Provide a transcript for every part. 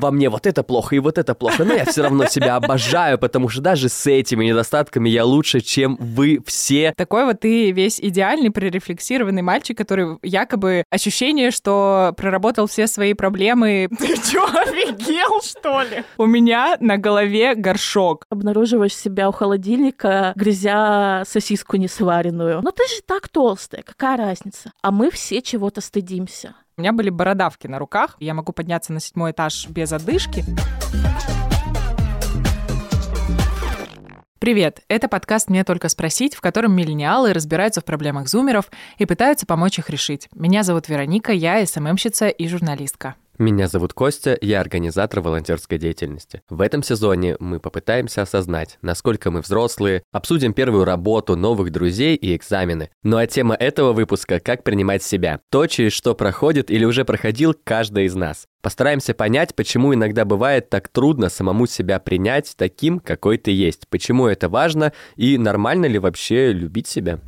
во мне вот это плохо и вот это плохо, но я все равно себя обожаю, потому что даже с этими недостатками я лучше, чем вы все. Такой вот ты весь идеальный, прорефлексированный мальчик, который якобы ощущение, что проработал все свои проблемы. Ты чё, офигел, что ли? У меня на голове горшок. Обнаруживаешь себя у холодильника, грязя сосиску несваренную. Ну ты же так толстая, какая разница? А мы все чего-то стыдимся. У меня были бородавки на руках. Я могу подняться на седьмой этаж без одышки. Привет! Это подкаст «Мне только спросить», в котором миллениалы разбираются в проблемах зумеров и пытаются помочь их решить. Меня зовут Вероника, я СММщица и журналистка. Меня зовут Костя, я организатор волонтерской деятельности. В этом сезоне мы попытаемся осознать, насколько мы взрослые, обсудим первую работу, новых друзей и экзамены. Ну а тема этого выпуска – как принимать себя. То, через что проходит или уже проходил каждый из нас. Постараемся понять, почему иногда бывает так трудно самому себя принять таким, какой ты есть, почему это важно и нормально ли вообще любить себя.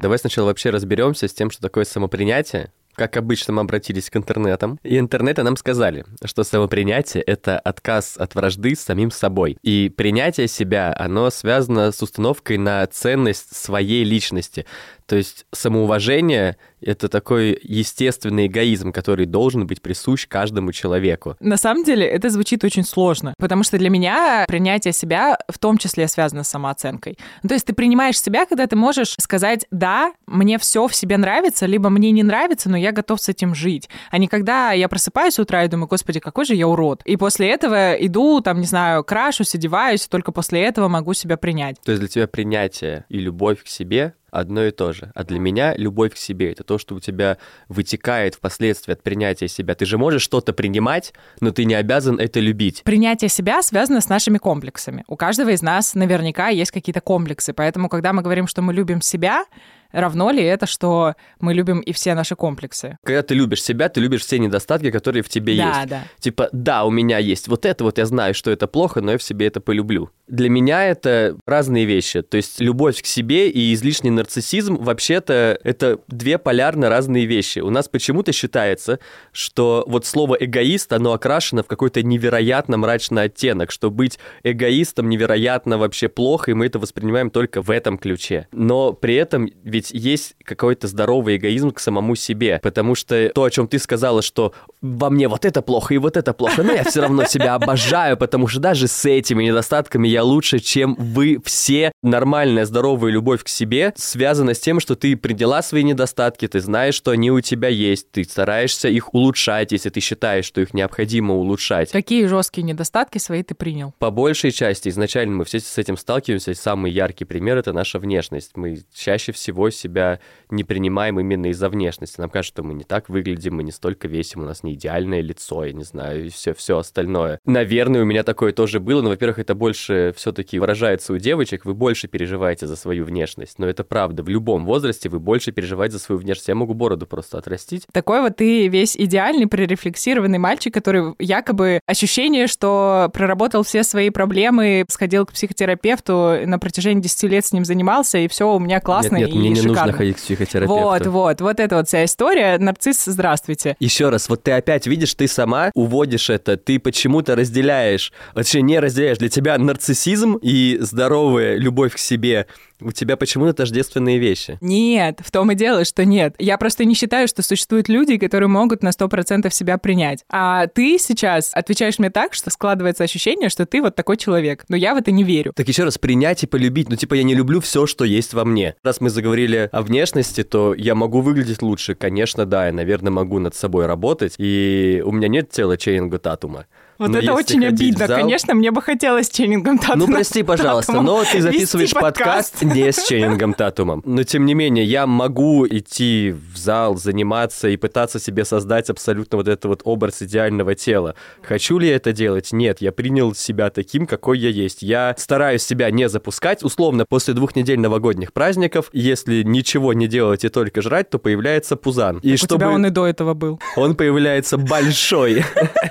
Давай сначала вообще разберемся с тем, что такое самопринятие. Как обычно, мы обратились к интернетам. И интернеты нам сказали, что самопринятие — это отказ от вражды с самим собой. И принятие себя, оно связано с установкой на ценность своей личности. То есть самоуважение — это такой естественный эгоизм, который должен быть присущ каждому человеку. На самом деле это звучит очень сложно, потому что для меня принятие себя в том числе связано с самооценкой. Ну, то есть ты принимаешь себя, когда ты можешь сказать «да, мне все в себе нравится», либо «мне не нравится, но я готов с этим жить». А не когда я просыпаюсь с утра и думаю «господи, какой же я урод». И после этого иду, там, не знаю, крашусь, одеваюсь, и только после этого могу себя принять. То есть для тебя принятие и любовь к себе одно и то же. А для меня любовь к себе — это то, что у тебя вытекает впоследствии от принятия себя. Ты же можешь что-то принимать, но ты не обязан это любить. Принятие себя связано с нашими комплексами. У каждого из нас наверняка есть какие-то комплексы, поэтому когда мы говорим, что мы любим себя, равно ли это, что мы любим и все наши комплексы? Когда ты любишь себя, ты любишь все недостатки, которые в тебе да, есть. Да. Типа, да, у меня есть вот это, вот я знаю, что это плохо, но я в себе это полюблю. Для меня это разные вещи. То есть любовь к себе и излишний нарциссизм вообще-то это две полярно разные вещи. У нас почему-то считается, что вот слово эгоист, оно окрашено в какой-то невероятно мрачный оттенок, что быть эгоистом невероятно вообще плохо, и мы это воспринимаем только в этом ключе. Но при этом ведь есть какой-то здоровый эгоизм к самому себе, потому что то, о чем ты сказала, что во мне вот это плохо и вот это плохо, но я все равно себя обожаю, потому что даже с этими недостатками я лучше, чем вы все. Нормальная, здоровая любовь к себе связана с тем, что ты приняла свои недостатки, ты знаешь, что они у тебя есть, ты стараешься их улучшать, если ты считаешь, что их необходимо улучшать. Какие жесткие недостатки свои ты принял? По большей части изначально мы все с этим сталкиваемся. Самый яркий пример — это наша внешность. Мы чаще всего себя не принимаем именно из-за внешности. Нам кажется, что мы не так выглядим, мы не столько весим, у нас не идеальное лицо, я не знаю, и все, все остальное. Наверное, у меня такое тоже было, но, во-первых, это больше все-таки выражается у девочек, вы больше переживаете за свою внешность. Но это правда, в любом возрасте вы больше переживаете за свою внешность. Я могу бороду просто отрастить. Такой вот ты весь идеальный, прорефлексированный мальчик, который якобы ощущение, что проработал все свои проблемы, сходил к психотерапевту, на протяжении 10 лет с ним занимался, и все у меня классно нет, нет, и мне не шикарно. нужно ходить к психотерапевту. Вот, вот, вот это вот вся история. Нарцисс, здравствуйте. Еще раз, вот ты опять видишь, ты сама уводишь это, ты почему-то разделяешь, вообще не разделяешь. Для тебя нарциссизм и здоровая любовь к себе у тебя почему-то тождественные вещи. Нет, в том и дело, что нет. Я просто не считаю, что существуют люди, которые могут на 100% себя принять. А ты сейчас отвечаешь мне так, что складывается ощущение, что ты вот такой человек. Но я в это не верю. Так еще раз, принять и полюбить. Ну, типа, я не люблю все, что есть во мне. Раз мы заговорили о внешности, то я могу выглядеть лучше. Конечно, да, я, наверное, могу над собой работать. И у меня нет тела Чейнинга Татума. Вот Но это если очень обидно. зал- Конечно, мне бы хотелось ченнингом тату. Ну, прости, пожалуйста, но ты записываешь вести подкаст не с Ченнингом Татумом. Но, тем не менее, я могу идти в зал, заниматься и пытаться себе создать абсолютно вот это вот образ идеального тела. Хочу ли я это делать? Нет, я принял себя таким, какой я есть. Я стараюсь себя не запускать. Условно, после двух недель новогодних праздников, если ничего не делать и только жрать, то появляется пузан. И У тебя он и до этого был. он появляется большой.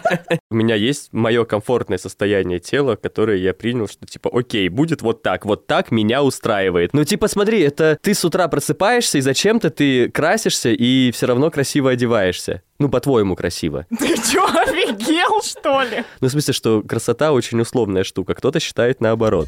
У меня есть есть мое комфортное состояние тела, которое я принял, что типа, окей, будет вот так, вот так меня устраивает. Ну, типа, смотри, это ты с утра просыпаешься, и зачем-то ты красишься и все равно красиво одеваешься. Ну, по-твоему, красиво. Ты чё, офигел, что ли? Ну, в смысле, что красота очень условная штука. Кто-то считает наоборот.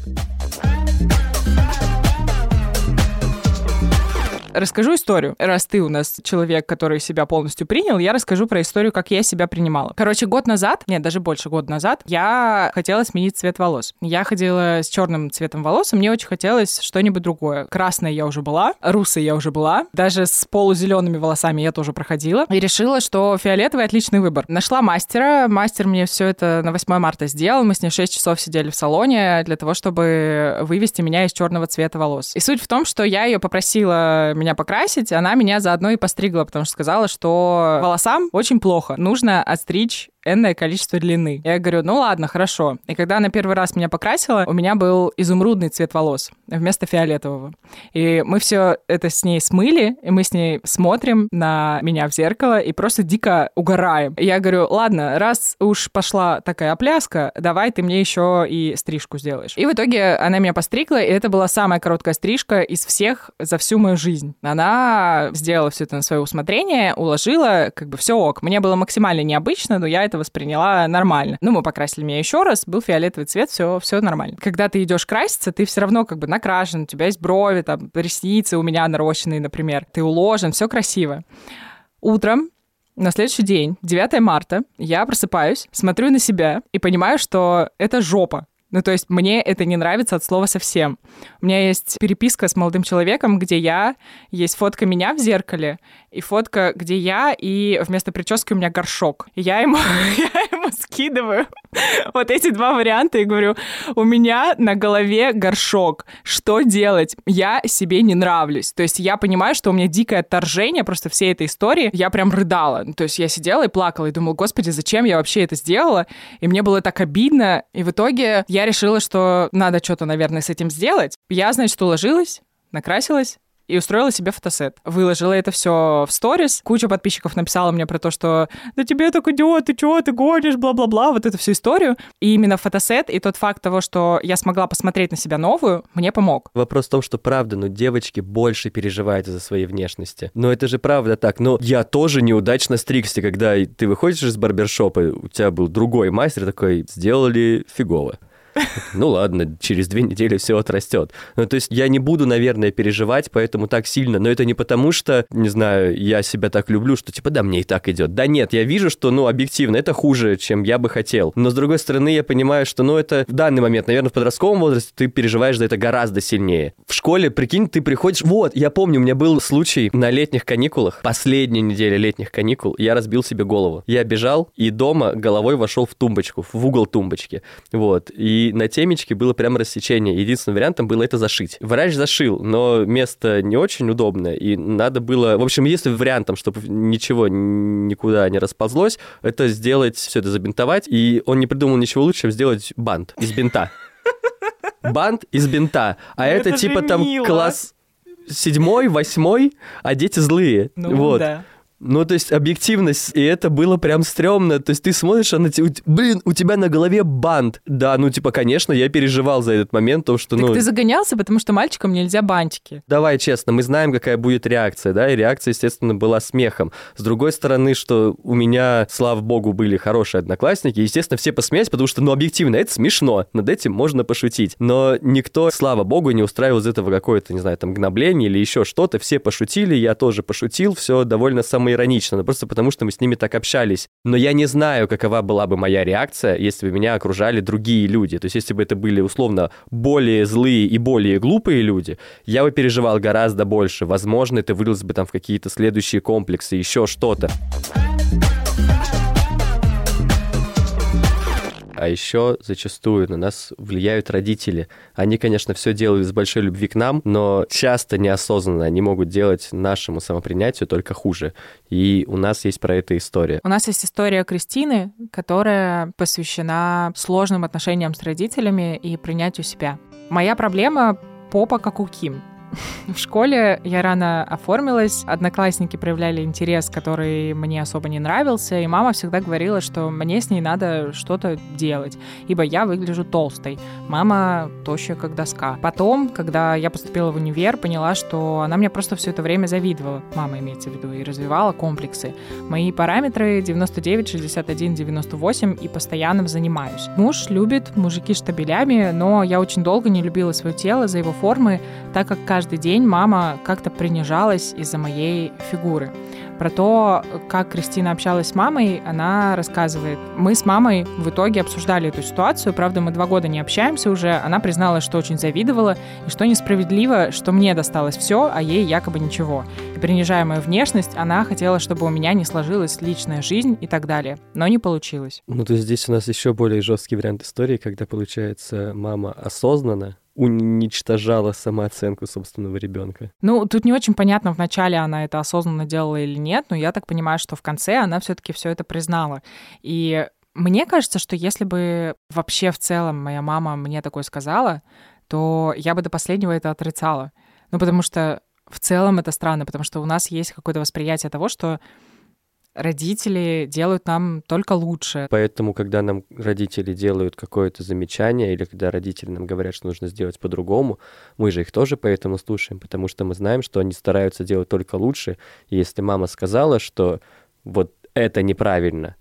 Расскажу историю. Раз ты у нас человек, который себя полностью принял, я расскажу про историю, как я себя принимала. Короче, год назад, нет, даже больше года назад, я хотела сменить цвет волос. Я ходила с черным цветом волос, и мне очень хотелось что-нибудь другое. Красная я уже была, русая я уже была, даже с полузелеными волосами я тоже проходила. И решила, что фиолетовый отличный выбор. Нашла мастера, мастер мне все это на 8 марта сделал, мы с ней 6 часов сидели в салоне для того, чтобы вывести меня из черного цвета волос. И суть в том, что я ее попросила меня покрасить, она меня заодно и постригла, потому что сказала, что волосам очень плохо. Нужно отстричь энное количество длины. Я говорю, ну ладно, хорошо. И когда она первый раз меня покрасила, у меня был изумрудный цвет волос вместо фиолетового. И мы все это с ней смыли, и мы с ней смотрим на меня в зеркало и просто дико угораем. И я говорю, ладно, раз уж пошла такая пляска, давай ты мне еще и стрижку сделаешь. И в итоге она меня постригла, и это была самая короткая стрижка из всех за всю мою жизнь. Она сделала все это на свое усмотрение, уложила, как бы все ок. Мне было максимально необычно, но я это восприняла нормально. Ну, мы покрасили меня еще раз, был фиолетовый цвет, все, все нормально. Когда ты идешь краситься, ты все равно как бы накрашен, у тебя есть брови, там, ресницы у меня нарощенные, например, ты уложен, все красиво. Утром на следующий день, 9 марта, я просыпаюсь, смотрю на себя и понимаю, что это жопа. Ну, то есть мне это не нравится от слова совсем. У меня есть переписка с молодым человеком, где я, есть фотка меня в зеркале, и фотка, где я, и вместо прически у меня горшок. И я ему, я скидываю вот эти два варианта и говорю, у меня на голове горшок. Что делать? Я себе не нравлюсь. То есть я понимаю, что у меня дикое отторжение просто всей этой истории. Я прям рыдала. То есть я сидела и плакала, и думала, господи, зачем я вообще это сделала? И мне было так обидно. И в итоге я решила, что надо что-то, наверное, с этим сделать. Я, значит, уложилась, накрасилась, и устроила себе фотосет. Выложила это все в сторис. Куча подписчиков написала мне про то, что да тебе так идет, ты чего, ты гонишь, бла-бла-бла, вот эту всю историю. И именно фотосет и тот факт того, что я смогла посмотреть на себя новую, мне помог. Вопрос в том, что правда, ну девочки больше переживают за своей внешности. Но это же правда так. Но я тоже неудачно стригся, когда ты выходишь из барбершопа, у тебя был другой мастер такой, сделали фигово. Ну ладно, через две недели все отрастет. Ну, то есть я не буду, наверное, переживать поэтому так сильно, но это не потому, что, не знаю, я себя так люблю, что типа, да, мне и так идет. Да нет, я вижу, что, ну, объективно, это хуже, чем я бы хотел. Но с другой стороны, я понимаю, что, ну, это в данный момент, наверное, в подростковом возрасте ты переживаешь за это гораздо сильнее. В школе, прикинь, ты приходишь... Вот, я помню, у меня был случай на летних каникулах, последняя неделя летних каникул, я разбил себе голову. Я бежал и дома головой вошел в тумбочку, в угол тумбочки. Вот. И на темечке было прям рассечение. Единственным вариантом было это зашить. Врач зашил, но место не очень удобное, и надо было... В общем, если вариантом, чтобы ничего никуда не расползлось, это сделать, все это забинтовать, и он не придумал ничего лучше, чем сделать бант из бинта. Бант из бинта. А это, типа там класс седьмой, восьмой, а дети злые. Ну, вот. Да. Ну, то есть объективность, и это было прям стрёмно. То есть ты смотришь, она тебе, блин, у тебя на голове бант. Да, ну, типа, конечно, я переживал за этот момент, то, что, так ну... ты загонялся, потому что мальчикам нельзя бантики. Давай честно, мы знаем, какая будет реакция, да, и реакция, естественно, была смехом. С другой стороны, что у меня, слава богу, были хорошие одноклассники, естественно, все посмеялись, потому что, ну, объективно, это смешно, над этим можно пошутить. Но никто, слава богу, не устраивал из этого какое-то, не знаю, там, гнобление или еще что-то. Все пошутили, я тоже пошутил, все довольно самое самоиронично, но просто потому, что мы с ними так общались. Но я не знаю, какова была бы моя реакция, если бы меня окружали другие люди. То есть, если бы это были, условно, более злые и более глупые люди, я бы переживал гораздо больше. Возможно, это вылилось бы там в какие-то следующие комплексы, еще что-то. А еще зачастую на нас влияют родители. Они, конечно, все делают с большой любви к нам, но часто неосознанно они могут делать нашему самопринятию только хуже. И у нас есть про это история. У нас есть история Кристины, которая посвящена сложным отношениям с родителями и принятию себя. Моя проблема попа, как у Ким. В школе я рано оформилась, одноклассники проявляли интерес, который мне особо не нравился, и мама всегда говорила, что мне с ней надо что-то делать, ибо я выгляжу толстой. Мама тощая, как доска. Потом, когда я поступила в универ, поняла, что она мне просто все это время завидовала, мама имеется в виду, и развивала комплексы. Мои параметры 99, 61, 98, и постоянно занимаюсь. Муж любит мужики штабелями, но я очень долго не любила свое тело за его формы, так как каждый день мама как-то принижалась из-за моей фигуры. Про то, как Кристина общалась с мамой, она рассказывает. Мы с мамой в итоге обсуждали эту ситуацию, правда, мы два года не общаемся уже. Она призналась, что очень завидовала, и что несправедливо, что мне досталось все, а ей якобы ничего. И принижая мою внешность, она хотела, чтобы у меня не сложилась личная жизнь и так далее. Но не получилось. Ну, то есть здесь у нас еще более жесткий вариант истории, когда, получается, мама осознанно уничтожала самооценку собственного ребенка. Ну, тут не очень понятно, вначале она это осознанно делала или нет, но я так понимаю, что в конце она все-таки все это признала. И мне кажется, что если бы вообще в целом моя мама мне такое сказала, то я бы до последнего это отрицала. Ну, потому что в целом это странно, потому что у нас есть какое-то восприятие того, что родители делают нам только лучше. Поэтому, когда нам родители делают какое-то замечание, или когда родители нам говорят, что нужно сделать по-другому, мы же их тоже поэтому слушаем, потому что мы знаем, что они стараются делать только лучше. И если мама сказала, что вот это неправильно,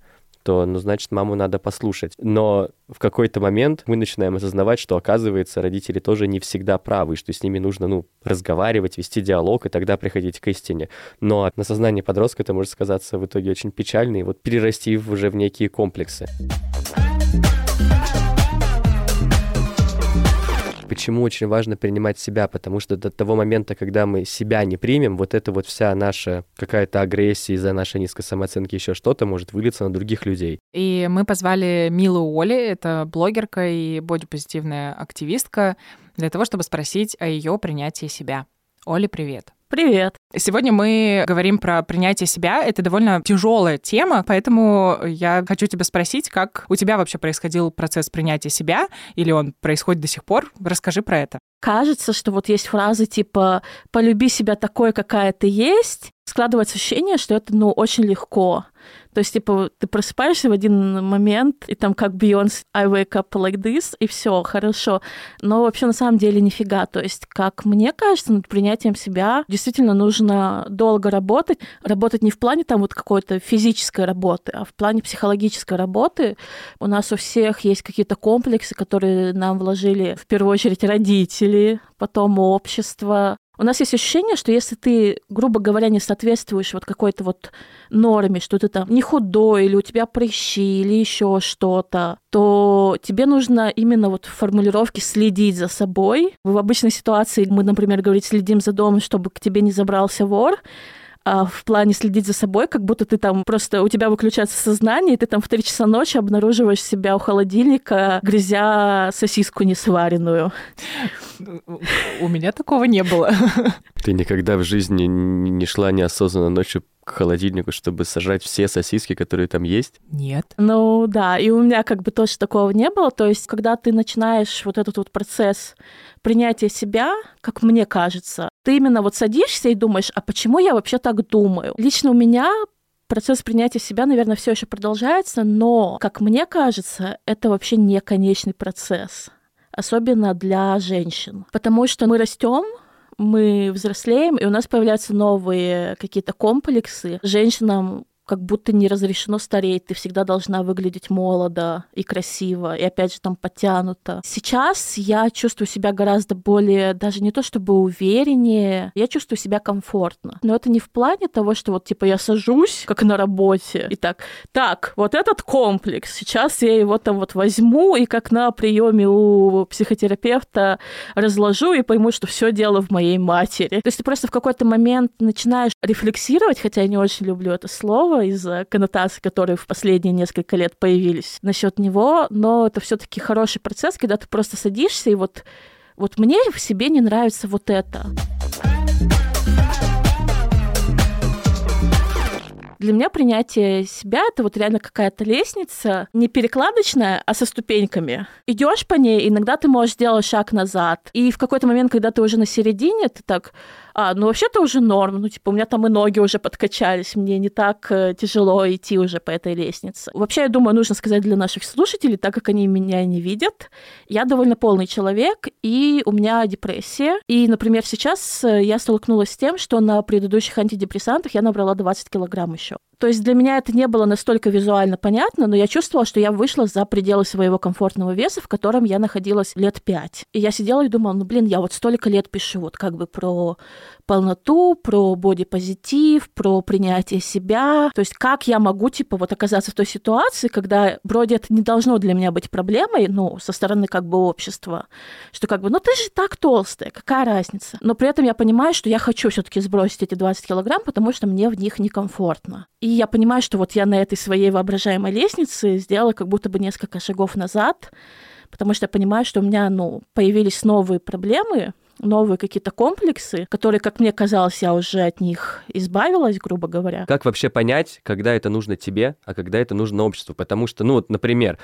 то, ну, значит, маму надо послушать. Но в какой-то момент мы начинаем осознавать, что, оказывается, родители тоже не всегда правы, что с ними нужно, ну, разговаривать, вести диалог, и тогда приходить к истине. Но на сознание подростка это может сказаться в итоге очень печально, и вот перерасти уже в некие комплексы. Почему очень важно принимать себя, потому что до того момента, когда мы себя не примем, вот эта вот вся наша какая-то агрессия из-за нашей низкой самооценки, еще что-то может вылиться на других людей. И мы позвали Милу Оли, это блогерка и бодипозитивная активистка, для того, чтобы спросить о ее принятии себя. Оля, привет. Привет. Сегодня мы говорим про принятие себя. Это довольно тяжелая тема, поэтому я хочу тебя спросить, как у тебя вообще происходил процесс принятия себя, или он происходит до сих пор? Расскажи про это. Кажется, что вот есть фразы типа «полюби себя такой, какая ты есть», складывается ощущение, что это, ну, очень легко. То есть, типа, ты просыпаешься в один момент, и там как Beyoncé I wake up like this, и все хорошо. Но вообще на самом деле нифига. То есть, как мне кажется, над принятием себя действительно нужно долго работать. Работать не в плане там вот какой-то физической работы, а в плане психологической работы. У нас у всех есть какие-то комплексы, которые нам вложили в первую очередь родители, потом общество, у нас есть ощущение, что если ты, грубо говоря, не соответствуешь вот какой-то вот норме, что ты там не худой, или у тебя прыщи, или еще что-то, то тебе нужно именно вот в формулировке следить за собой. В обычной ситуации мы, например, говорим, следим за домом, чтобы к тебе не забрался вор, а в плане следить за собой, как будто ты там просто у тебя выключается сознание, и ты там в три часа ночи обнаруживаешь себя у холодильника, грязя сосиску несваренную. У меня такого не было. Ты никогда в жизни не шла неосознанно ночью к холодильнику, чтобы сажать все сосиски, которые там есть? Нет. Ну да, и у меня как бы тоже такого не было. То есть, когда ты начинаешь вот этот вот процесс принятия себя, как мне кажется, ты именно вот садишься и думаешь, а почему я вообще так думаю? Лично у меня процесс принятия себя, наверное, все еще продолжается, но, как мне кажется, это вообще не конечный процесс особенно для женщин. Потому что мы растем, мы взрослеем, и у нас появляются новые какие-то комплексы. Женщинам как будто не разрешено стареть, ты всегда должна выглядеть молодо и красиво, и опять же там подтянуто. Сейчас я чувствую себя гораздо более, даже не то чтобы увереннее, я чувствую себя комфортно. Но это не в плане того, что вот типа я сажусь, как на работе, и так, так, вот этот комплекс, сейчас я его там вот возьму и как на приеме у психотерапевта разложу и пойму, что все дело в моей матери. То есть ты просто в какой-то момент начинаешь рефлексировать, хотя я не очень люблю это слово, из-за коннотаций, которые в последние несколько лет появились насчет него, но это все-таки хороший процесс, когда ты просто садишься и вот, вот мне в себе не нравится вот это. Для меня принятие себя — это вот реально какая-то лестница, не перекладочная, а со ступеньками. Идешь по ней, иногда ты можешь сделать шаг назад. И в какой-то момент, когда ты уже на середине, ты так а, ну вообще-то уже норм, ну типа у меня там и ноги уже подкачались, мне не так э, тяжело идти уже по этой лестнице. Вообще, я думаю, нужно сказать для наших слушателей, так как они меня не видят, я довольно полный человек, и у меня депрессия. И, например, сейчас э, я столкнулась с тем, что на предыдущих антидепрессантах я набрала 20 килограмм еще. То есть для меня это не было настолько визуально понятно, но я чувствовала, что я вышла за пределы своего комфортного веса, в котором я находилась лет пять. И я сидела и думала, ну блин, я вот столько лет пишу вот как бы про полноту, про бодипозитив, про принятие себя. То есть как я могу, типа, вот оказаться в той ситуации, когда вроде это не должно для меня быть проблемой, ну, со стороны как бы общества, что как бы, ну ты же так толстая, какая разница? Но при этом я понимаю, что я хочу все таки сбросить эти 20 килограмм, потому что мне в них некомфортно. И я понимаю, что вот я на этой своей воображаемой лестнице сделала как будто бы несколько шагов назад, потому что я понимаю, что у меня, ну, появились новые проблемы, новые какие-то комплексы, которые, как мне казалось, я уже от них избавилась, грубо говоря. Как вообще понять, когда это нужно тебе, а когда это нужно обществу? Потому что, ну вот, например,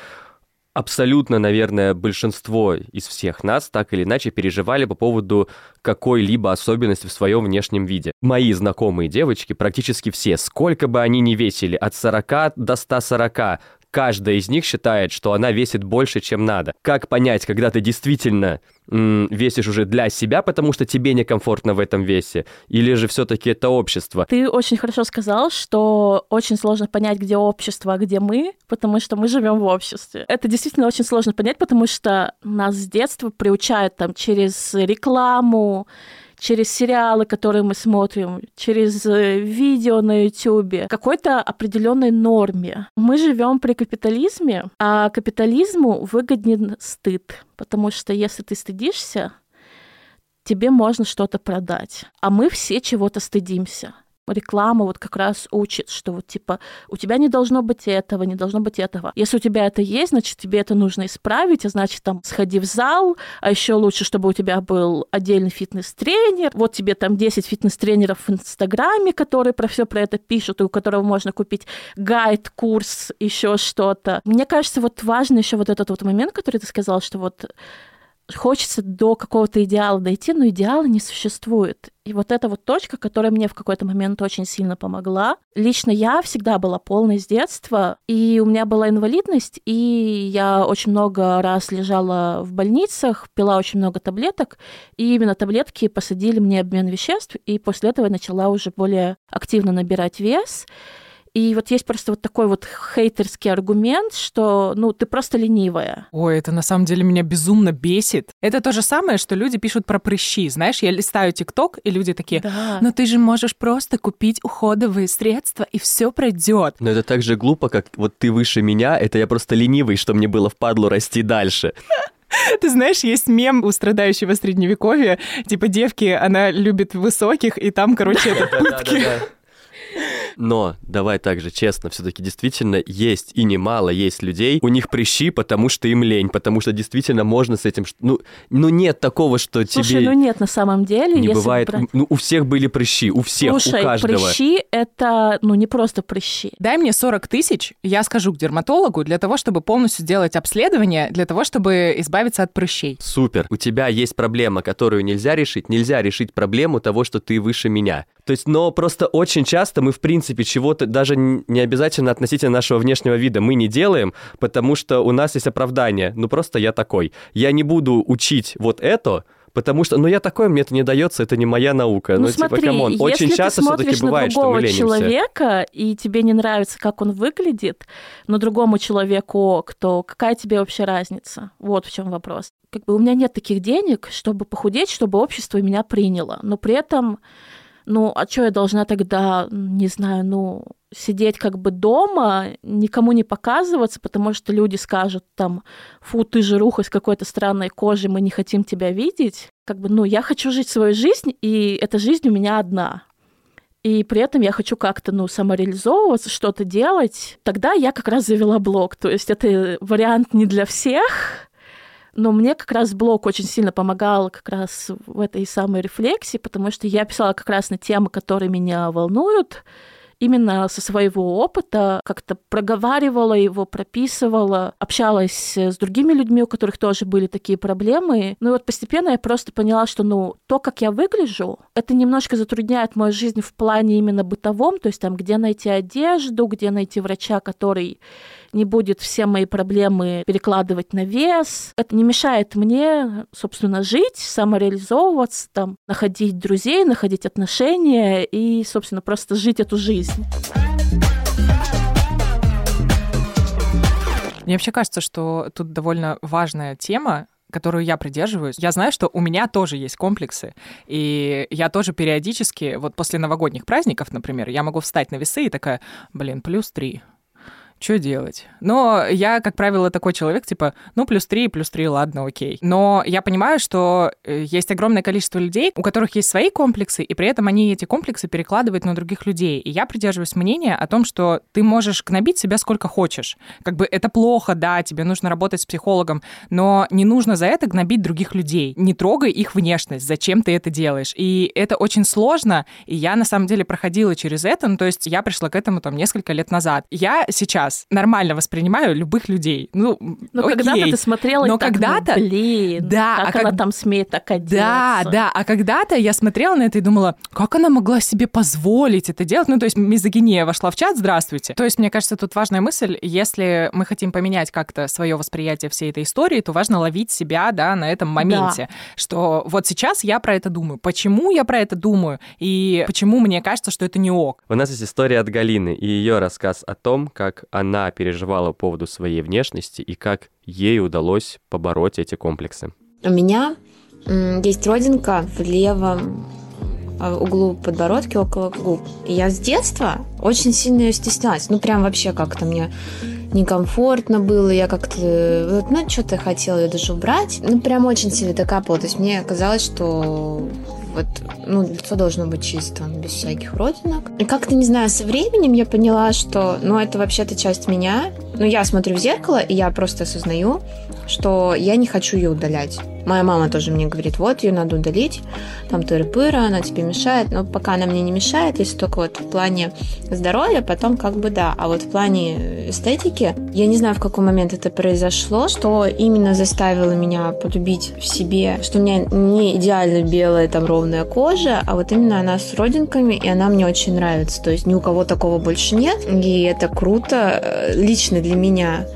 абсолютно, наверное, большинство из всех нас так или иначе переживали по поводу какой-либо особенности в своем внешнем виде. Мои знакомые девочки, практически все, сколько бы они ни весили, от 40 до 140, каждая из них считает, что она весит больше, чем надо. Как понять, когда ты действительно весишь уже для себя, потому что тебе некомфортно в этом весе, или же все-таки это общество? Ты очень хорошо сказал, что очень сложно понять, где общество, а где мы, потому что мы живем в обществе. Это действительно очень сложно понять, потому что нас с детства приучают там через рекламу, через сериалы, которые мы смотрим, через э, видео на YouTube, какой-то определенной норме. Мы живем при капитализме, а капитализму выгоден стыд, потому что если ты стыдишься, тебе можно что-то продать. А мы все чего-то стыдимся реклама вот как раз учит, что вот типа у тебя не должно быть этого, не должно быть этого. Если у тебя это есть, значит тебе это нужно исправить, а значит там сходи в зал, а еще лучше, чтобы у тебя был отдельный фитнес-тренер. Вот тебе там 10 фитнес-тренеров в Инстаграме, которые про все про это пишут, и у которого можно купить гайд, курс, еще что-то. Мне кажется, вот важно еще вот этот вот момент, который ты сказал, что вот хочется до какого-то идеала дойти, но идеала не существует. И вот эта вот точка, которая мне в какой-то момент очень сильно помогла. Лично я всегда была полной с детства, и у меня была инвалидность, и я очень много раз лежала в больницах, пила очень много таблеток, и именно таблетки посадили мне обмен веществ, и после этого я начала уже более активно набирать вес. И вот есть просто вот такой вот хейтерский аргумент, что, ну, ты просто ленивая. Ой, это на самом деле меня безумно бесит. Это то же самое, что люди пишут про прыщи. Знаешь, я листаю ТикТок, и люди такие, да. ну ты же можешь просто купить уходовые средства, и все пройдет. Но это так же глупо, как вот ты выше меня, это я просто ленивый, что мне было впадло расти дальше. Ты знаешь, есть мем у страдающего средневековья, типа девки, она любит высоких, и там, короче, это пытки. Но давай также честно, все-таки действительно есть и немало есть людей, у них прыщи, потому что им лень, потому что действительно можно с этим... Ну, ну нет такого, что Слушай, тебе... ну нет, на самом деле. Не бывает. Брать... Ну, у всех были прыщи, у всех, Слушай, у каждого. прыщи — это, ну, не просто прыщи. Дай мне 40 тысяч, я скажу к дерматологу для того, чтобы полностью сделать обследование, для того, чтобы избавиться от прыщей. Супер. У тебя есть проблема, которую нельзя решить. Нельзя решить проблему того, что ты выше меня. То есть, но просто очень часто мы, в принципе, чего-то даже не обязательно относительно нашего внешнего вида мы не делаем, потому что у нас есть оправдание. Ну, просто я такой. Я не буду учить вот это, потому что, ну, я такой, мне это не дается, это не моя наука. Ну, ну типа, смотри, типа, come on, очень часто все-таки бывает, что мы ленимся. человека, и тебе не нравится, как он выглядит, но другому человеку, кто, какая тебе вообще разница? Вот в чем вопрос. Как бы у меня нет таких денег, чтобы похудеть, чтобы общество меня приняло, но при этом ну, а что я должна тогда, не знаю, ну, сидеть как бы дома, никому не показываться, потому что люди скажут там, фу, ты же руха с какой-то странной кожей, мы не хотим тебя видеть. Как бы, ну, я хочу жить свою жизнь, и эта жизнь у меня одна. И при этом я хочу как-то, ну, самореализовываться, что-то делать. Тогда я как раз завела блог. То есть это вариант не для всех, но мне как раз блог очень сильно помогал как раз в этой самой рефлексии, потому что я писала как раз на темы, которые меня волнуют, именно со своего опыта как-то проговаривала его, прописывала, общалась с другими людьми, у которых тоже были такие проблемы. Ну и вот постепенно я просто поняла, что, ну, то, как я выгляжу, это немножко затрудняет мою жизнь в плане именно бытовом, то есть там, где найти одежду, где найти врача, который не будет все мои проблемы перекладывать на вес. Это не мешает мне, собственно, жить, самореализовываться, там, находить друзей, находить отношения и, собственно, просто жить эту жизнь. Мне вообще кажется, что тут довольно важная тема, которую я придерживаюсь. Я знаю, что у меня тоже есть комплексы, и я тоже периодически, вот после новогодних праздников, например, я могу встать на весы и такая, блин, плюс три, что делать? Но я, как правило, такой человек, типа, ну, плюс три, плюс три, ладно, окей. Но я понимаю, что э, есть огромное количество людей, у которых есть свои комплексы, и при этом они эти комплексы перекладывают на других людей. И я придерживаюсь мнения о том, что ты можешь гнобить себя сколько хочешь. Как бы это плохо, да, тебе нужно работать с психологом, но не нужно за это гнобить других людей. Не трогай их внешность, зачем ты это делаешь. И это очень сложно, и я, на самом деле, проходила через это, ну, то есть я пришла к этому там несколько лет назад. Я сейчас сейчас нормально воспринимаю любых людей. Ну, но когда-то ты смотрела но когда-то, ну, блин, да, как а она как... там смеет так одеться. Да, да, а когда-то я смотрела на это и думала, как она могла себе позволить это делать? Ну, то есть мизогиния вошла в чат, здравствуйте. То есть, мне кажется, тут важная мысль, если мы хотим поменять как-то свое восприятие всей этой истории, то важно ловить себя, да, на этом моменте, да. что вот сейчас я про это думаю. Почему я про это думаю? И почему мне кажется, что это не ок? У нас есть история от Галины и ее рассказ о том, как она переживала по поводу своей внешности и как ей удалось побороть эти комплексы. У меня есть родинка в левом а, углу подбородки около губ. И я с детства очень сильно ее стеснялась. Ну, прям вообще как-то мне некомфортно было, я как-то, ну, что-то хотела ее даже убрать. Ну, прям очень сильно докапывала. То есть мне казалось, что вот, ну, лицо должно быть чистым, без всяких родинок. И как-то, не знаю, со временем я поняла, что, ну, это вообще-то часть меня. Ну, я смотрю в зеркало, и я просто осознаю, что я не хочу ее удалять. Моя мама тоже мне говорит, вот, ее надо удалить, там тыры-пыры, она тебе мешает. Но пока она мне не мешает, если только вот в плане здоровья, потом как бы да. А вот в плане эстетики, я не знаю, в какой момент это произошло, что именно заставило меня полюбить в себе, что у меня не идеально белая там ровная кожа, а вот именно она с родинками, и она мне очень нравится. То есть ни у кого такого больше нет, и это круто э, лично для меня.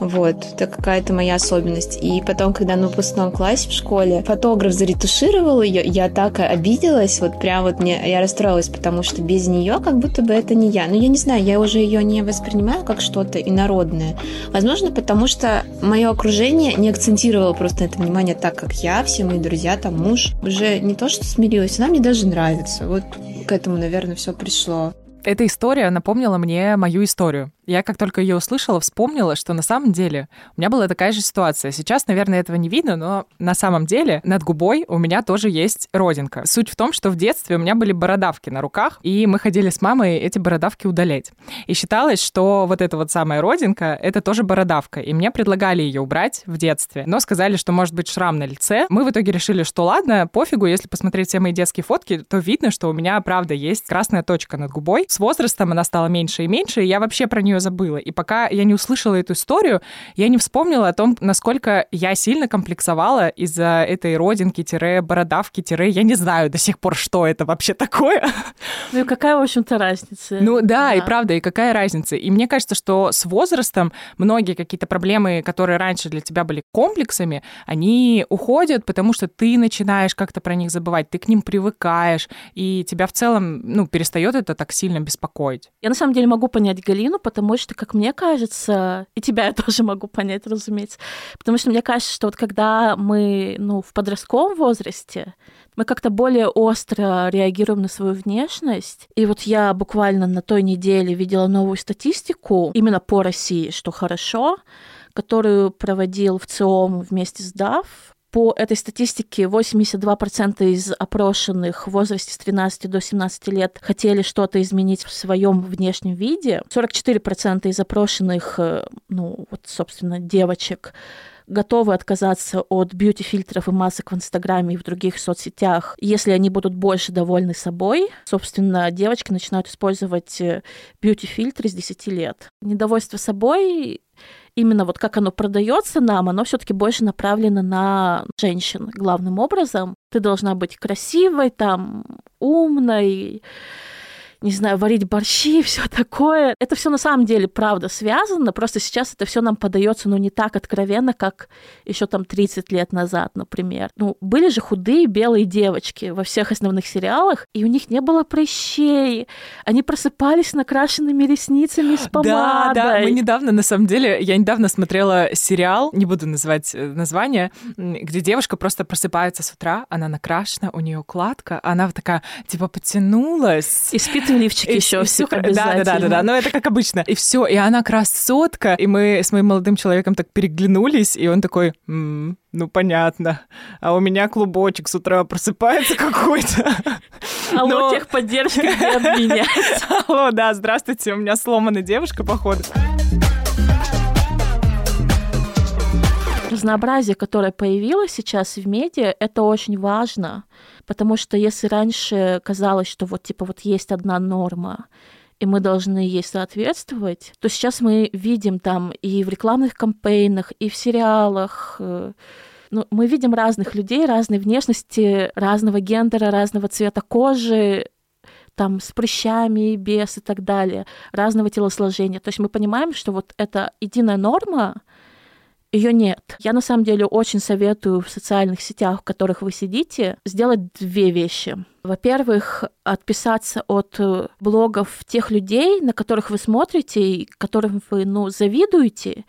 Вот, это какая-то моя особенность. И потом, когда на выпускном классе в школе фотограф заретушировал ее, я так обиделась, вот прям вот мне, я расстроилась, потому что без нее как будто бы это не я. Но я не знаю, я уже ее не воспринимаю как что-то инородное. Возможно, потому что мое окружение не акцентировало просто на это внимание так, как я, все мои друзья, там муж. Уже не то, что смирилась, она мне даже нравится. Вот к этому, наверное, все пришло. Эта история напомнила мне мою историю. Я как только ее услышала, вспомнила, что на самом деле у меня была такая же ситуация. Сейчас, наверное, этого не видно, но на самом деле над губой у меня тоже есть родинка. Суть в том, что в детстве у меня были бородавки на руках, и мы ходили с мамой эти бородавки удалять. И считалось, что вот эта вот самая родинка — это тоже бородавка. И мне предлагали ее убрать в детстве, но сказали, что может быть шрам на лице. Мы в итоге решили, что ладно, пофигу, если посмотреть все мои детские фотки, то видно, что у меня, правда, есть красная точка над губой. С возрастом она стала меньше и меньше, и я вообще про нее забыла. И пока я не услышала эту историю, я не вспомнила о том, насколько я сильно комплексовала из-за этой родинки-бородавки- я не знаю до сих пор, что это вообще такое. Ну и какая, в общем-то, разница? Ну да, да, и правда, и какая разница? И мне кажется, что с возрастом многие какие-то проблемы, которые раньше для тебя были комплексами, они уходят, потому что ты начинаешь как-то про них забывать, ты к ним привыкаешь, и тебя в целом, ну, перестает это так сильно беспокоить. Я на самом деле могу понять Галину, потому что, как мне кажется, и тебя я тоже могу понять, разумеется, потому что мне кажется, что вот когда мы, ну, в подростковом возрасте, мы как-то более остро реагируем на свою внешность. И вот я буквально на той неделе видела новую статистику именно по России, что хорошо, которую проводил в ЦИОМ вместе с ДАФ. По этой статистике 82% из опрошенных в возрасте с 13 до 17 лет хотели что-то изменить в своем внешнем виде. 44% из опрошенных, э, ну, вот, собственно, девочек готовы отказаться от бьюти-фильтров и масок в Инстаграме и в других соцсетях, если они будут больше довольны собой. Собственно, девочки начинают использовать э, бьюти-фильтры с 10 лет. Недовольство собой именно вот как оно продается нам, оно все-таки больше направлено на женщин главным образом. Ты должна быть красивой, там, умной, не знаю, варить борщи все такое. Это все на самом деле правда связано, просто сейчас это все нам подается, ну, не так откровенно, как еще там 30 лет назад, например. Ну, были же худые белые девочки во всех основных сериалах, и у них не было прыщей. Они просыпались накрашенными ресницами с помадой. Да, да, мы недавно, на самом деле, я недавно смотрела сериал, не буду называть э, название, где девушка просто просыпается с утра, она накрашена, у нее укладка, она такая, типа, потянулась. И спит в лифчике еще все Да, да, да, да, да, но это как обычно. И все, и она красотка, и мы с моим молодым человеком так переглянулись, и он такой, ну понятно, а у меня клубочек с утра просыпается какой-то. Алло, но... техподдержка не обменяется. Алло, да, здравствуйте, у меня сломанная девушка, походу. Разнообразие, которое появилось сейчас в медиа, это очень важно. Потому что если раньше казалось, что вот типа вот есть одна норма, и мы должны ей соответствовать, то сейчас мы видим там и в рекламных кампейнах, и в сериалах, э, ну, мы видим разных людей, разной внешности, разного гендера, разного цвета кожи, там с прыщами, без и так далее, разного телосложения. То есть мы понимаем, что вот эта единая норма, ее нет. Я на самом деле очень советую в социальных сетях, в которых вы сидите, сделать две вещи. Во-первых, отписаться от э, блогов тех людей, на которых вы смотрите, и которым вы, ну, завидуете,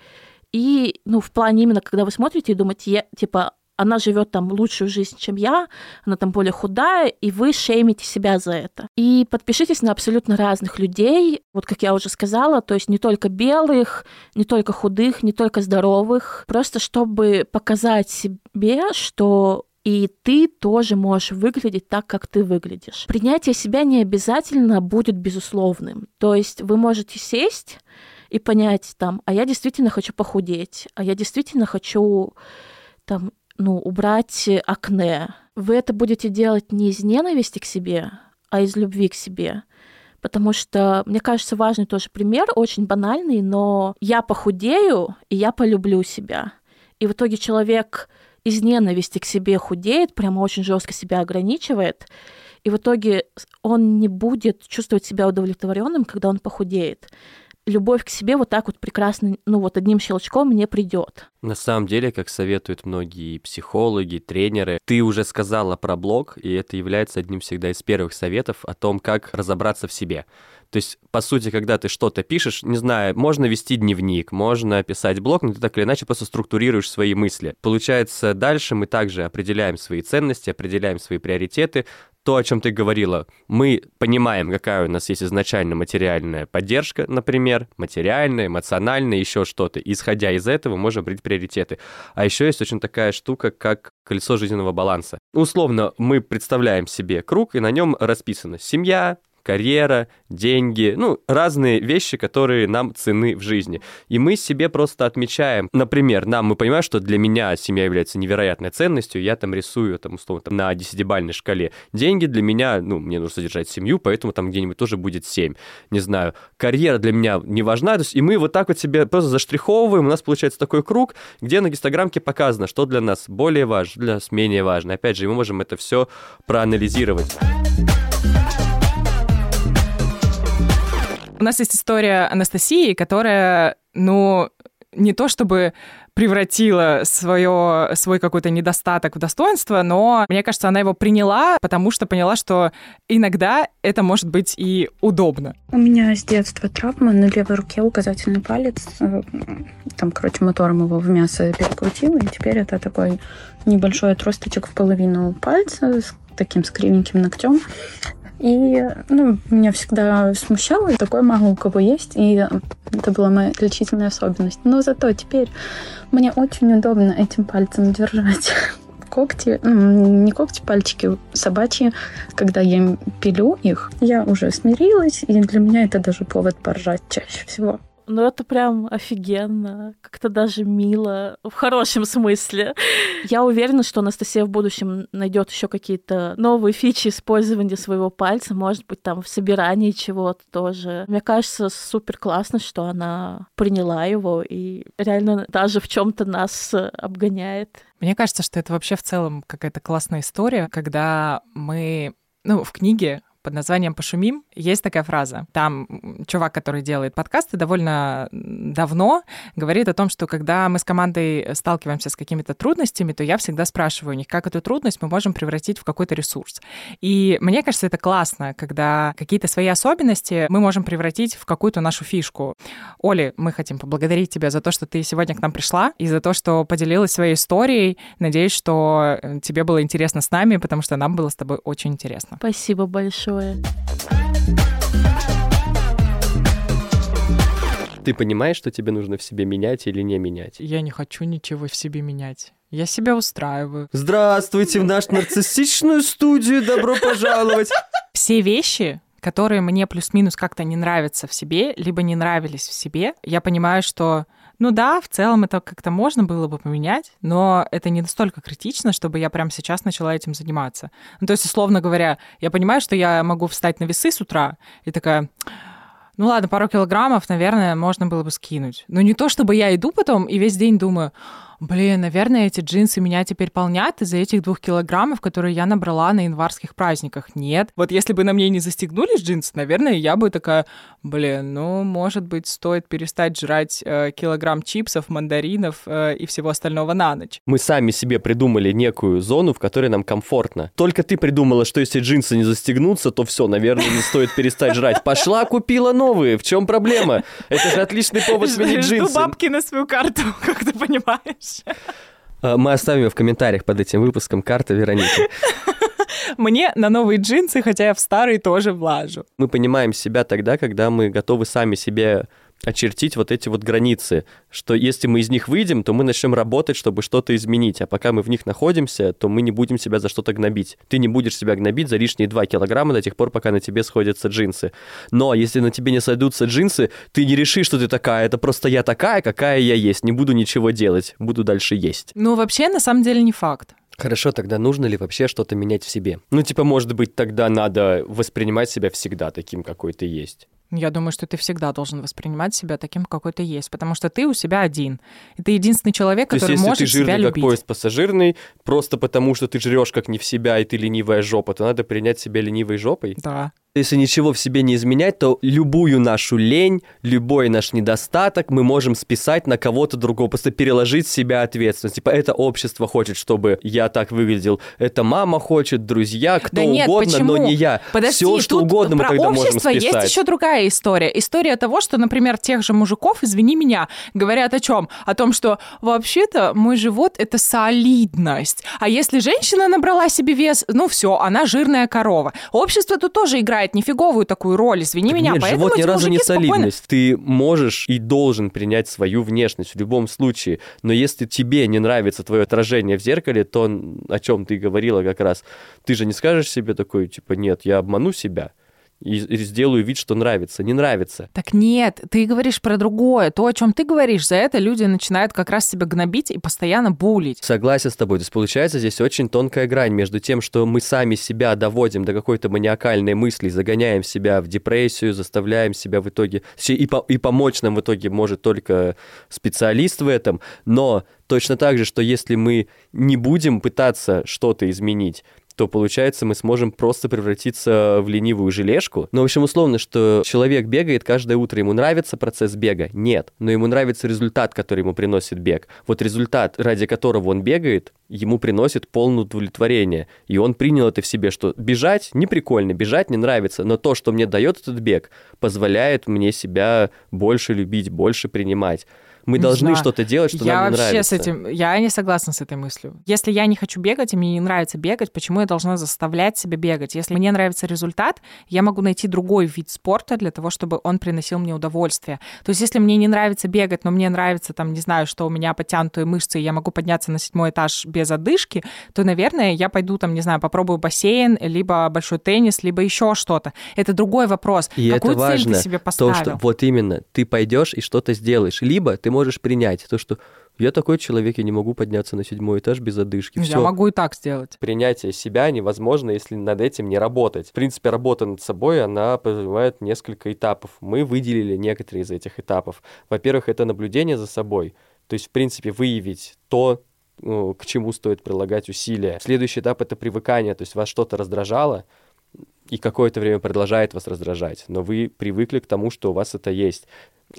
и, ну, в плане именно, когда вы смотрите и думаете, я, типа, она живет там лучшую жизнь, чем я, она там более худая, и вы шеймите себя за это. И подпишитесь на абсолютно разных людей, вот как я уже сказала, то есть не только белых, не только худых, не только здоровых, просто чтобы показать себе, что и ты тоже можешь выглядеть так, как ты выглядишь. Принятие себя не обязательно будет безусловным. То есть вы можете сесть и понять там, а я действительно хочу похудеть, а я действительно хочу там ну, убрать акне. Вы это будете делать не из ненависти к себе, а из любви к себе. Потому что, мне кажется, важный тоже пример, очень банальный, но я похудею, и я полюблю себя. И в итоге человек из ненависти к себе худеет, прямо очень жестко себя ограничивает, и в итоге он не будет чувствовать себя удовлетворенным, когда он похудеет любовь к себе вот так вот прекрасно, ну вот одним щелчком не придет. На самом деле, как советуют многие психологи, тренеры, ты уже сказала про блог, и это является одним всегда из первых советов о том, как разобраться в себе. То есть, по сути, когда ты что-то пишешь, не знаю, можно вести дневник, можно писать блог, но ты так или иначе просто структурируешь свои мысли. Получается, дальше мы также определяем свои ценности, определяем свои приоритеты, то, о чем ты говорила, мы понимаем, какая у нас есть изначально материальная поддержка, например, материальная, эмоциональная, еще что-то. Исходя из этого, можем определить приоритеты. А еще есть очень такая штука, как колесо жизненного баланса. Условно, мы представляем себе круг, и на нем расписано семья, карьера, деньги, ну, разные вещи, которые нам цены в жизни. И мы себе просто отмечаем, например, нам, мы понимаем, что для меня семья является невероятной ценностью, я там рисую, там, условно, там, на десятибальной шкале. Деньги для меня, ну, мне нужно содержать семью, поэтому там где-нибудь тоже будет 7. Не знаю, карьера для меня не важна, то есть, и мы вот так вот себе просто заштриховываем, у нас получается такой круг, где на гистограммке показано, что для нас более важно, для нас менее важно. Опять же, мы можем это все проанализировать. У нас есть история Анастасии, которая, ну, не то чтобы превратила свое, свой какой-то недостаток в достоинство, но мне кажется, она его приняла, потому что поняла, что иногда это может быть и удобно. У меня с детства травма на левой руке указательный палец. Э, там, короче, мотором его в мясо перекрутила, и теперь это такой небольшой отросточек в половину пальца с таким с ногтем. И ну, меня всегда смущало, и такое мало у кого есть, и это была моя отличительная особенность. Но зато теперь мне очень удобно этим пальцем держать когти, не когти, пальчики собачьи, когда я пилю их, я уже смирилась, и для меня это даже повод поржать чаще всего. Ну, это прям офигенно, как-то даже мило, в хорошем смысле. Я уверена, что Анастасия в будущем найдет еще какие-то новые фичи использования своего пальца, может быть, там в собирании чего-то тоже. Мне кажется, супер классно, что она приняла его и реально даже в чем-то нас обгоняет. Мне кажется, что это вообще в целом какая-то классная история, когда мы ну, в книге под названием «Пошумим» есть такая фраза. Там чувак, который делает подкасты довольно давно, говорит о том, что когда мы с командой сталкиваемся с какими-то трудностями, то я всегда спрашиваю у них, как эту трудность мы можем превратить в какой-то ресурс. И мне кажется, это классно, когда какие-то свои особенности мы можем превратить в какую-то нашу фишку. Оли, мы хотим поблагодарить тебя за то, что ты сегодня к нам пришла, и за то, что поделилась своей историей. Надеюсь, что э, тебе было интересно с нами, потому что нам было с тобой очень интересно. Спасибо большое большое. Ты понимаешь, что тебе нужно в себе менять или не менять? Я не хочу ничего в себе менять. Я себя устраиваю. Здравствуйте в нашу нарциссичную студию, добро пожаловать. Все вещи, которые мне плюс-минус как-то не нравятся в себе, либо не нравились в себе, я понимаю, что ну да, в целом это как-то можно было бы поменять, но это не настолько критично, чтобы я прямо сейчас начала этим заниматься. Ну, то есть, условно говоря, я понимаю, что я могу встать на весы с утра и такая, ну ладно, пару килограммов, наверное, можно было бы скинуть. Но не то, чтобы я иду потом и весь день думаю, Блин, наверное, эти джинсы меня теперь полнят из-за этих двух килограммов, которые я набрала на январских праздниках. Нет. Вот если бы на мне не застегнулись джинсы, наверное, я бы такая, блин, ну, может быть, стоит перестать жрать э, килограмм чипсов, мандаринов э, и всего остального на ночь. Мы сами себе придумали некую зону, в которой нам комфортно. Только ты придумала, что если джинсы не застегнутся, то все, наверное, не стоит перестать жрать. Пошла, купила новые. В чем проблема? Это же отличный повод сменить джинсы. Жду бабки на свою карту, как ты понимаешь. А, мы оставим в комментариях под этим выпуском карта Вероники. Мне на новые джинсы, хотя я в старые тоже влажу. Мы понимаем себя тогда, когда мы готовы сами себе очертить вот эти вот границы, что если мы из них выйдем, то мы начнем работать, чтобы что-то изменить, а пока мы в них находимся, то мы не будем себя за что-то гнобить. Ты не будешь себя гнобить за лишние 2 килограмма до тех пор, пока на тебе сходятся джинсы. Но если на тебе не сойдутся джинсы, ты не решишь, что ты такая, это просто я такая, какая я есть, не буду ничего делать, буду дальше есть. Ну, вообще, на самом деле, не факт. Хорошо, тогда нужно ли вообще что-то менять в себе? Ну, типа, может быть, тогда надо воспринимать себя всегда таким, какой ты есть. Я думаю, что ты всегда должен воспринимать себя таким, какой ты есть, потому что ты у себя один. И ты единственный человек, То который есть, если может ты жирный, себя как любить. поезд пассажирный, просто потому что ты жрешь как не в себя, и ты ленивая жопа, то надо принять себя ленивой жопой? Да. Если ничего в себе не изменять, то любую нашу лень, любой наш недостаток мы можем списать на кого-то другого, просто переложить с себя ответственность. Типа, это общество хочет, чтобы я так выглядел, это мама хочет, друзья, кто да нет, угодно, почему? но не я. Подожди, Все, что угодно мы про тогда общество можем списать. есть еще другая история. История того, что, например, тех же мужиков, извини меня, говорят о чем? О том, что вообще-то мой живот это солидность. А если женщина набрала себе вес, ну все, она жирная корова. Общество тут тоже играет нифиговую такую роль, извини Так меня. Нет, Поэтому живот ни разу не мужики спокойно- солидность. Ты можешь и должен принять свою внешность в любом случае. Но если тебе не нравится твое отражение в зеркале, то о чем ты говорила как раз, ты же не скажешь себе такой, типа, нет, я обману себя и, и сделаю вид, что нравится. Не нравится. Так нет, ты говоришь про другое. То, о чем ты говоришь, за это люди начинают как раз себя гнобить и постоянно булить. Согласен с тобой. То есть получается здесь очень тонкая грань между тем, что мы сами себя доводим до какой-то маниакальной мысли, загоняем себя в депрессию, заставляем себя в итоге... И, по- и помочь нам в итоге может только специалист в этом, но точно так же, что если мы не будем пытаться что-то изменить, то получается мы сможем просто превратиться в ленивую желешку. Ну, в общем, условно, что человек бегает каждое утро, ему нравится процесс бега? Нет. Но ему нравится результат, который ему приносит бег. Вот результат, ради которого он бегает, ему приносит полное удовлетворение. И он принял это в себе, что бежать не прикольно, бежать не нравится, но то, что мне дает этот бег, позволяет мне себя больше любить, больше принимать. Мы Не должны знаю. что-то делать, что я нам не вообще нравится. с этим, я не согласна с этой мыслью. Если я не хочу бегать, и мне не нравится бегать, почему я должна заставлять себя бегать? Если мне нравится результат, я могу найти другой вид спорта для того, чтобы он приносил мне удовольствие. То есть если мне не нравится бегать, но мне нравится, там, не знаю, что у меня потянутые мышцы, и я могу подняться на седьмой этаж без одышки, то, наверное, я пойду, там, не знаю, попробую бассейн, либо большой теннис, либо еще что-то. Это другой вопрос. И Какую это цель важно, ты себе то, поставил? что вот именно ты пойдешь и что-то сделаешь. Либо ты можешь принять то, что я такой человек, я не могу подняться на седьмой этаж без одышки. Я Все. могу и так сделать. Принятие себя невозможно, если над этим не работать. В принципе, работа над собой, она подразумевает несколько этапов. Мы выделили некоторые из этих этапов. Во-первых, это наблюдение за собой. То есть, в принципе, выявить то, ну, к чему стоит прилагать усилия. Следующий этап — это привыкание, то есть вас что-то раздражало, и какое-то время продолжает вас раздражать, но вы привыкли к тому, что у вас это есть.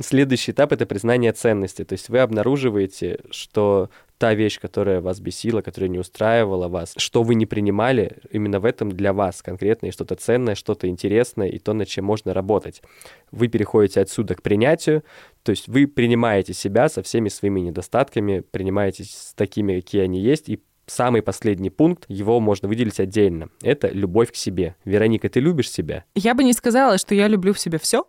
Следующий этап — это признание ценности, то есть вы обнаруживаете, что та вещь, которая вас бесила, которая не устраивала вас, что вы не принимали, именно в этом для вас конкретно, и что-то ценное, что-то интересное, и то, над чем можно работать. Вы переходите отсюда к принятию, то есть вы принимаете себя со всеми своими недостатками, принимаете с такими, какие они есть, и самый последний пункт, его можно выделить отдельно. Это любовь к себе. Вероника, ты любишь себя? Я бы не сказала, что я люблю в себе все,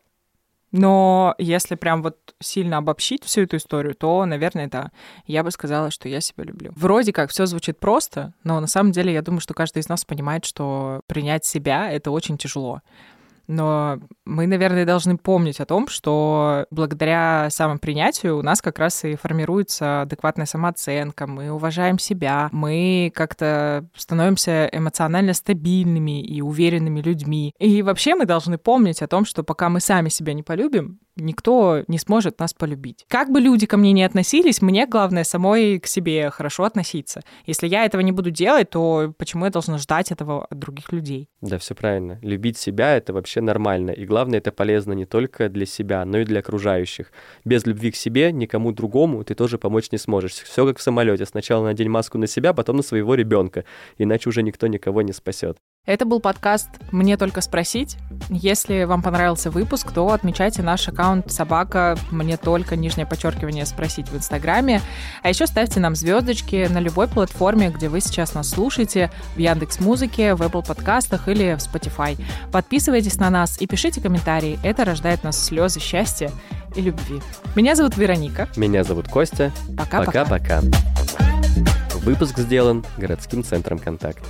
но если прям вот сильно обобщить всю эту историю, то, наверное, да, я бы сказала, что я себя люблю. Вроде как все звучит просто, но на самом деле я думаю, что каждый из нас понимает, что принять себя — это очень тяжело. Но мы, наверное, должны помнить о том, что благодаря самопринятию у нас как раз и формируется адекватная самооценка, мы уважаем себя, мы как-то становимся эмоционально стабильными и уверенными людьми. И вообще мы должны помнить о том, что пока мы сами себя не полюбим, никто не сможет нас полюбить. Как бы люди ко мне не относились, мне главное самой к себе хорошо относиться. Если я этого не буду делать, то почему я должна ждать этого от других людей? Да, все правильно. Любить себя — это вообще нормально. И главное, это полезно не только для себя, но и для окружающих. Без любви к себе никому другому ты тоже помочь не сможешь. Все как в самолете. Сначала надень маску на себя, потом на своего ребенка. Иначе уже никто никого не спасет. Это был подкаст «Мне только спросить». Если вам понравился выпуск, то отмечайте наш аккаунт «Собака мне только нижнее подчеркивание спросить» в Инстаграме. А еще ставьте нам звездочки на любой платформе, где вы сейчас нас слушаете, в Яндекс Музыке, в Apple подкастах или в Spotify. Подписывайтесь на нас и пишите комментарии. Это рождает нас слезы счастья и любви. Меня зовут Вероника. Меня зовут Костя. Пока-пока. Пока-пока. Выпуск сделан городским центром «Контакт».